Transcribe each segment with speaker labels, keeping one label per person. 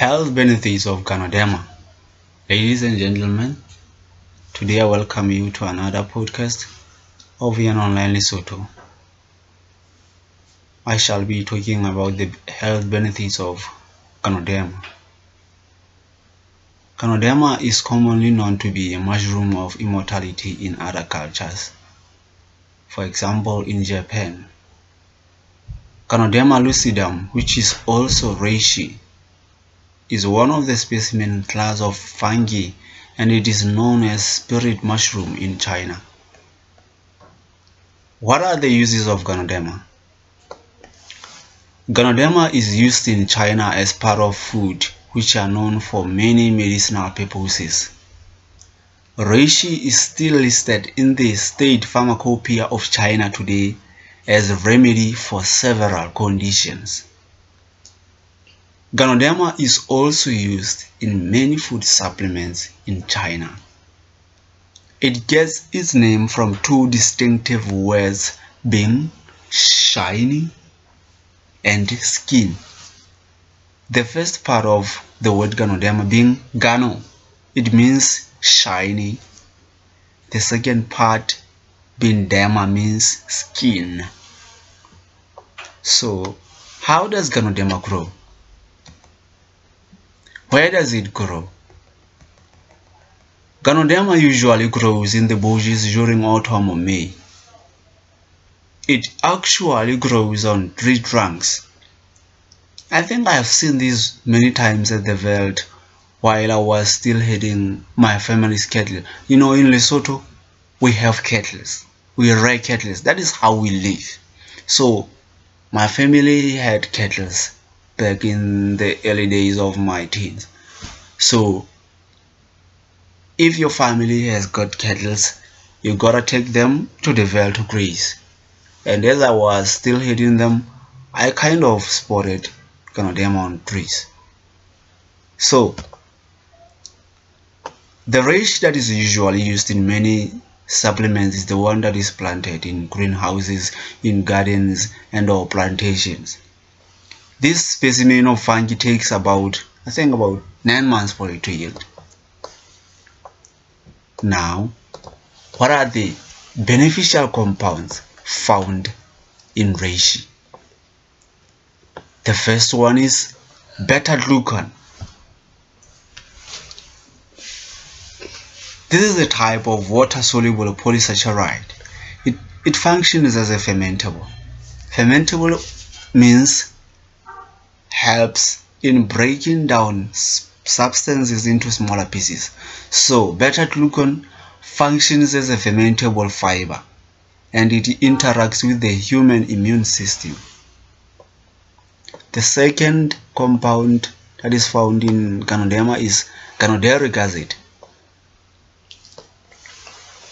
Speaker 1: Health benefits of Ganoderma. Ladies and gentlemen, today I welcome you to another podcast of Yan Online Lesotho. I shall be talking about the health benefits of Ganoderma. Ganoderma is commonly known to be a mushroom of immortality in other cultures. For example, in Japan, Ganoderma lucidum, which is also reishi, is one of the specimen class of fungi and it is known as spirit mushroom in China. What are the uses of Ganoderma? Ganoderma is used in China as part of food which are known for many medicinal purposes. Reishi is still listed in the state pharmacopoeia of China today as a remedy for several conditions. Ganoderma is also used in many food supplements in China. It gets its name from two distinctive words being shiny and skin. The first part of the word Ganoderma being Gano, it means shiny. The second part being derma means skin. So, how does Ganoderma grow? Where does it grow? Ganoderma usually grows in the bushes during autumn or May. It actually grows on tree trunks. I think I have seen this many times at the veld while I was still heading my family's cattle. You know, in Lesotho, we have cattle. We rear cattle. That is how we live. So, my family had cattle back in the early days of my teens. So, if your family has got cattle, you gotta take them to the veld to graze. And as I was still hitting them, I kind of spotted kind of them on trees. So, the reishi that is usually used in many supplements is the one that is planted in greenhouses, in gardens, and or plantations. This specimen of fungi takes about, I think about 9 months for it to yield. Now, what are the beneficial compounds found in reishi? The first one is beta-glucan. This is a type of water-soluble polysaccharide. It, it functions as a fermentable. Fermentable means helps in breaking down substances into smaller pieces. So beta-glucan functions as a fermentable fiber and it interacts with the human immune system. The second compound that is found in Ganoderma is Ganodermic acid.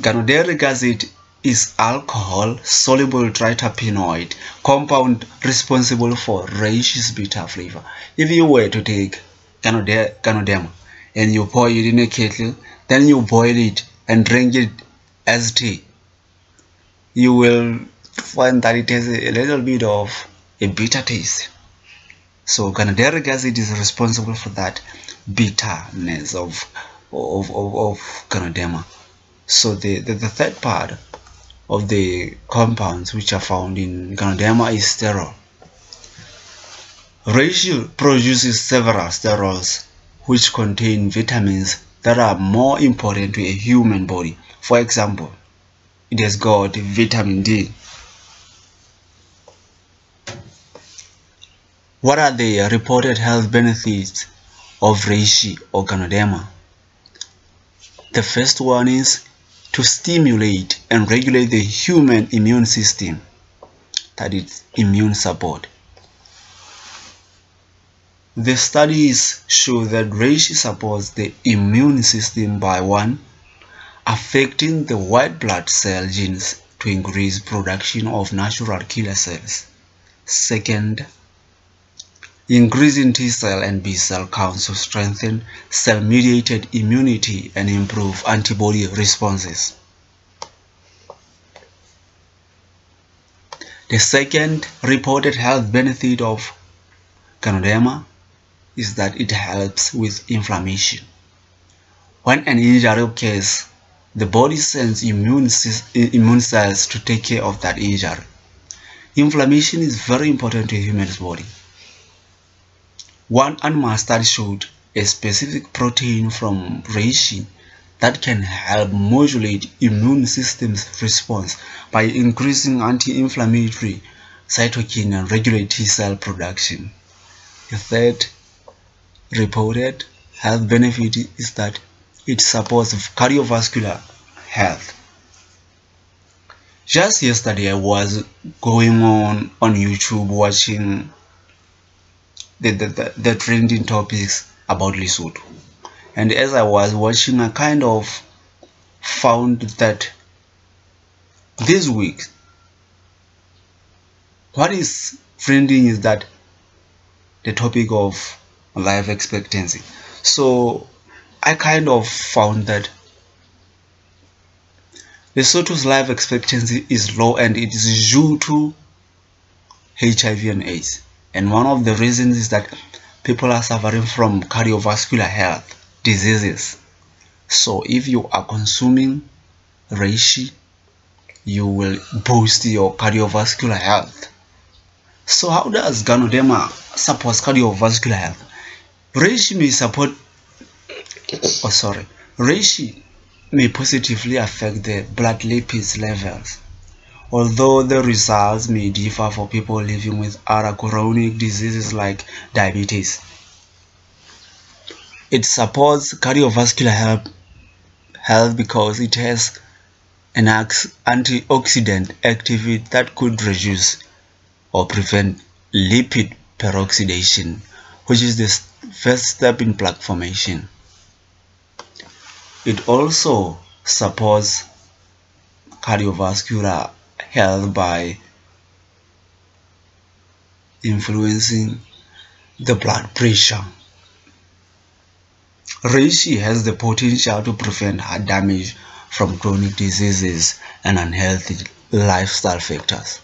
Speaker 1: Ganodermic acid is alcohol soluble triterpenoid compound responsible for reishi's bitter flavor. If you were to take Ganoderma and you pour it in a kettle, then you boil it and drink it as tea, you will find that it has a little bit of a bitter taste. So Ganodermic acid is responsible for that bitterness of of, of, of. So the, the, the third part of the compounds which are found in Ganoderma is sterol. Reishi produces several sterols which contain vitamins that are more important to a human body. For example, it has got vitamin D. What are the reported health benefits of reishi or Ganoderma? The first one is to stimulate and regulate the human immune system, that is immune support. The studies show that reishi supports the immune system by one, affecting the white blood cell genes to increase production of natural killer cells. Second, increasing T cell and B cell counts to strengthen cell mediated immunity and improve antibody responses. The second reported health benefit of Ganoderma is that it helps with inflammation. When an injury occurs, the body sends immune, immune cells to take care of that injury. Inflammation is very important to human's body. One animal study showed a specific protein from reishi that can help modulate immune system's response by increasing anti-inflammatory cytokine and regulate T cell production. The third reported health benefit is that it supports cardiovascular health. Just yesterday I was going on on YouTube watching the, the, the, trending topics about Lesotho. And as I was watching I kind of found that this week what is trending is that the topic of life expectancy. So I kind of found that Lesotho's life expectancy is low and it is due to HIV and AIDS and one of the reasons is that people are suffering from cardiovascular health diseases. So if you are consuming reishi you will boost your cardiovascular health. So how does ganoderma support cardiovascular health? Reishi may support oh sorry. Reishi may positively affect the blood lipids levels although the results may differ for people living with other chronic diseases like diabetes it supports cardiovascular health, health because it has an antioxidant activity that could reduce or prevent lipid peroxidation, which is the first step in plaque formation. It also supports cardiovascular health by influencing the blood pressure. Reishi has the potential to prevent heart damage from chronic diseases and unhealthy lifestyle factors.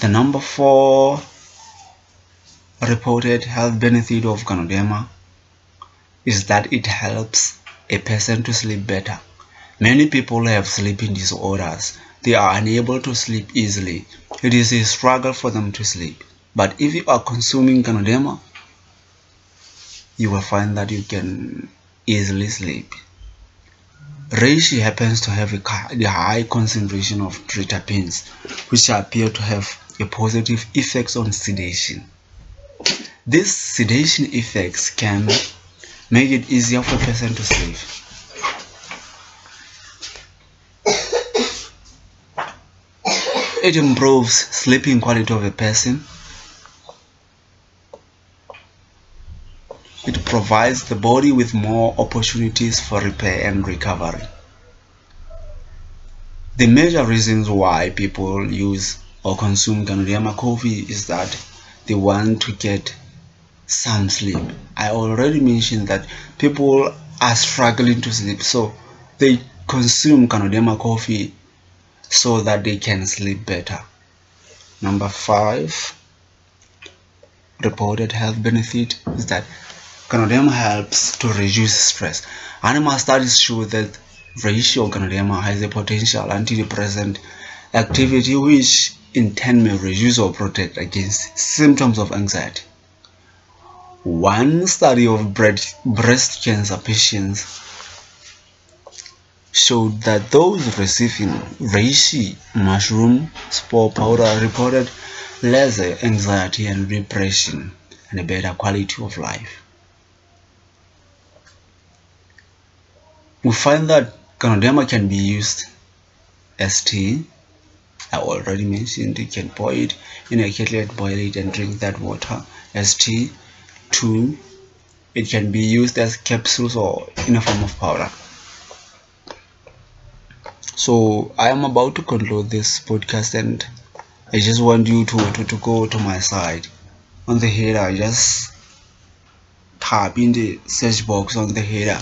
Speaker 1: The number four reported health benefit of Ganoderma is that it helps a person to sleep better. Many people have sleeping disorders. They are unable to sleep easily. It is a struggle for them to sleep. But if you are consuming Ganoderma, you will find that you can easily sleep. Reishi happens to have a high concentration of triterpenes, which appear to have a positive effects on sedation. These sedation effects can make it easier for a person to sleep. It improves sleeping quality of a person It provides the body with more opportunities for repair and recovery. The major reasons why people use or consume Ganoderma coffee is that they want to get some sleep. I already mentioned that people are struggling to sleep, so they consume Ganoderma coffee so that they can sleep better. Number five reported health benefit is that Ganoderma helps to reduce stress. Animal studies show that of Ganoderma has a potential antidepressant activity which in turn may reduce or protect against symptoms of anxiety. One study of breast cancer patients showed that those receiving reishi mushroom spore powder reported less anxiety and depression and a better quality of life. we find that Ganoderma can be used as tea. I already mentioned you can boil it in a kettle boil it and drink that water as tea. Two it can be used as capsules or in a form of powder so I am about to conclude this podcast and I just want you to, to, to go to my side on the header just type in the search box on the header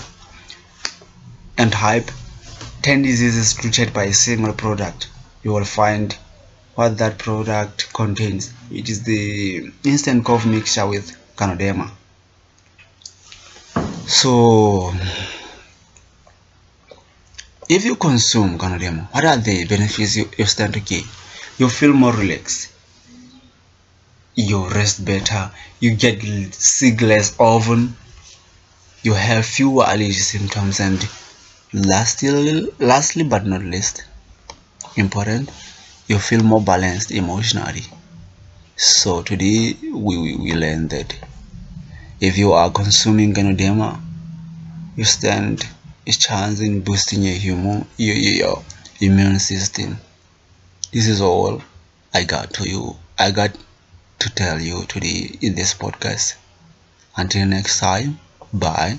Speaker 1: and type 10 diseases treated by a single product you will find what that product contains. It is the instant cough mixture with Ganoderma. So, if you consume Ganoderma, what are the benefits you, you stand to gain? You feel more relaxed. You rest better. You get sick less often. You have fewer allergy symptoms and lastly, lastly but not least, important, you feel more balanced emotionally. So today we, we, we learned that if you are consuming Ganoderma, you stand a chance in boosting your, human, your, your immune system. This is all I got to you. I got to tell you today in this podcast. Until next time, bye.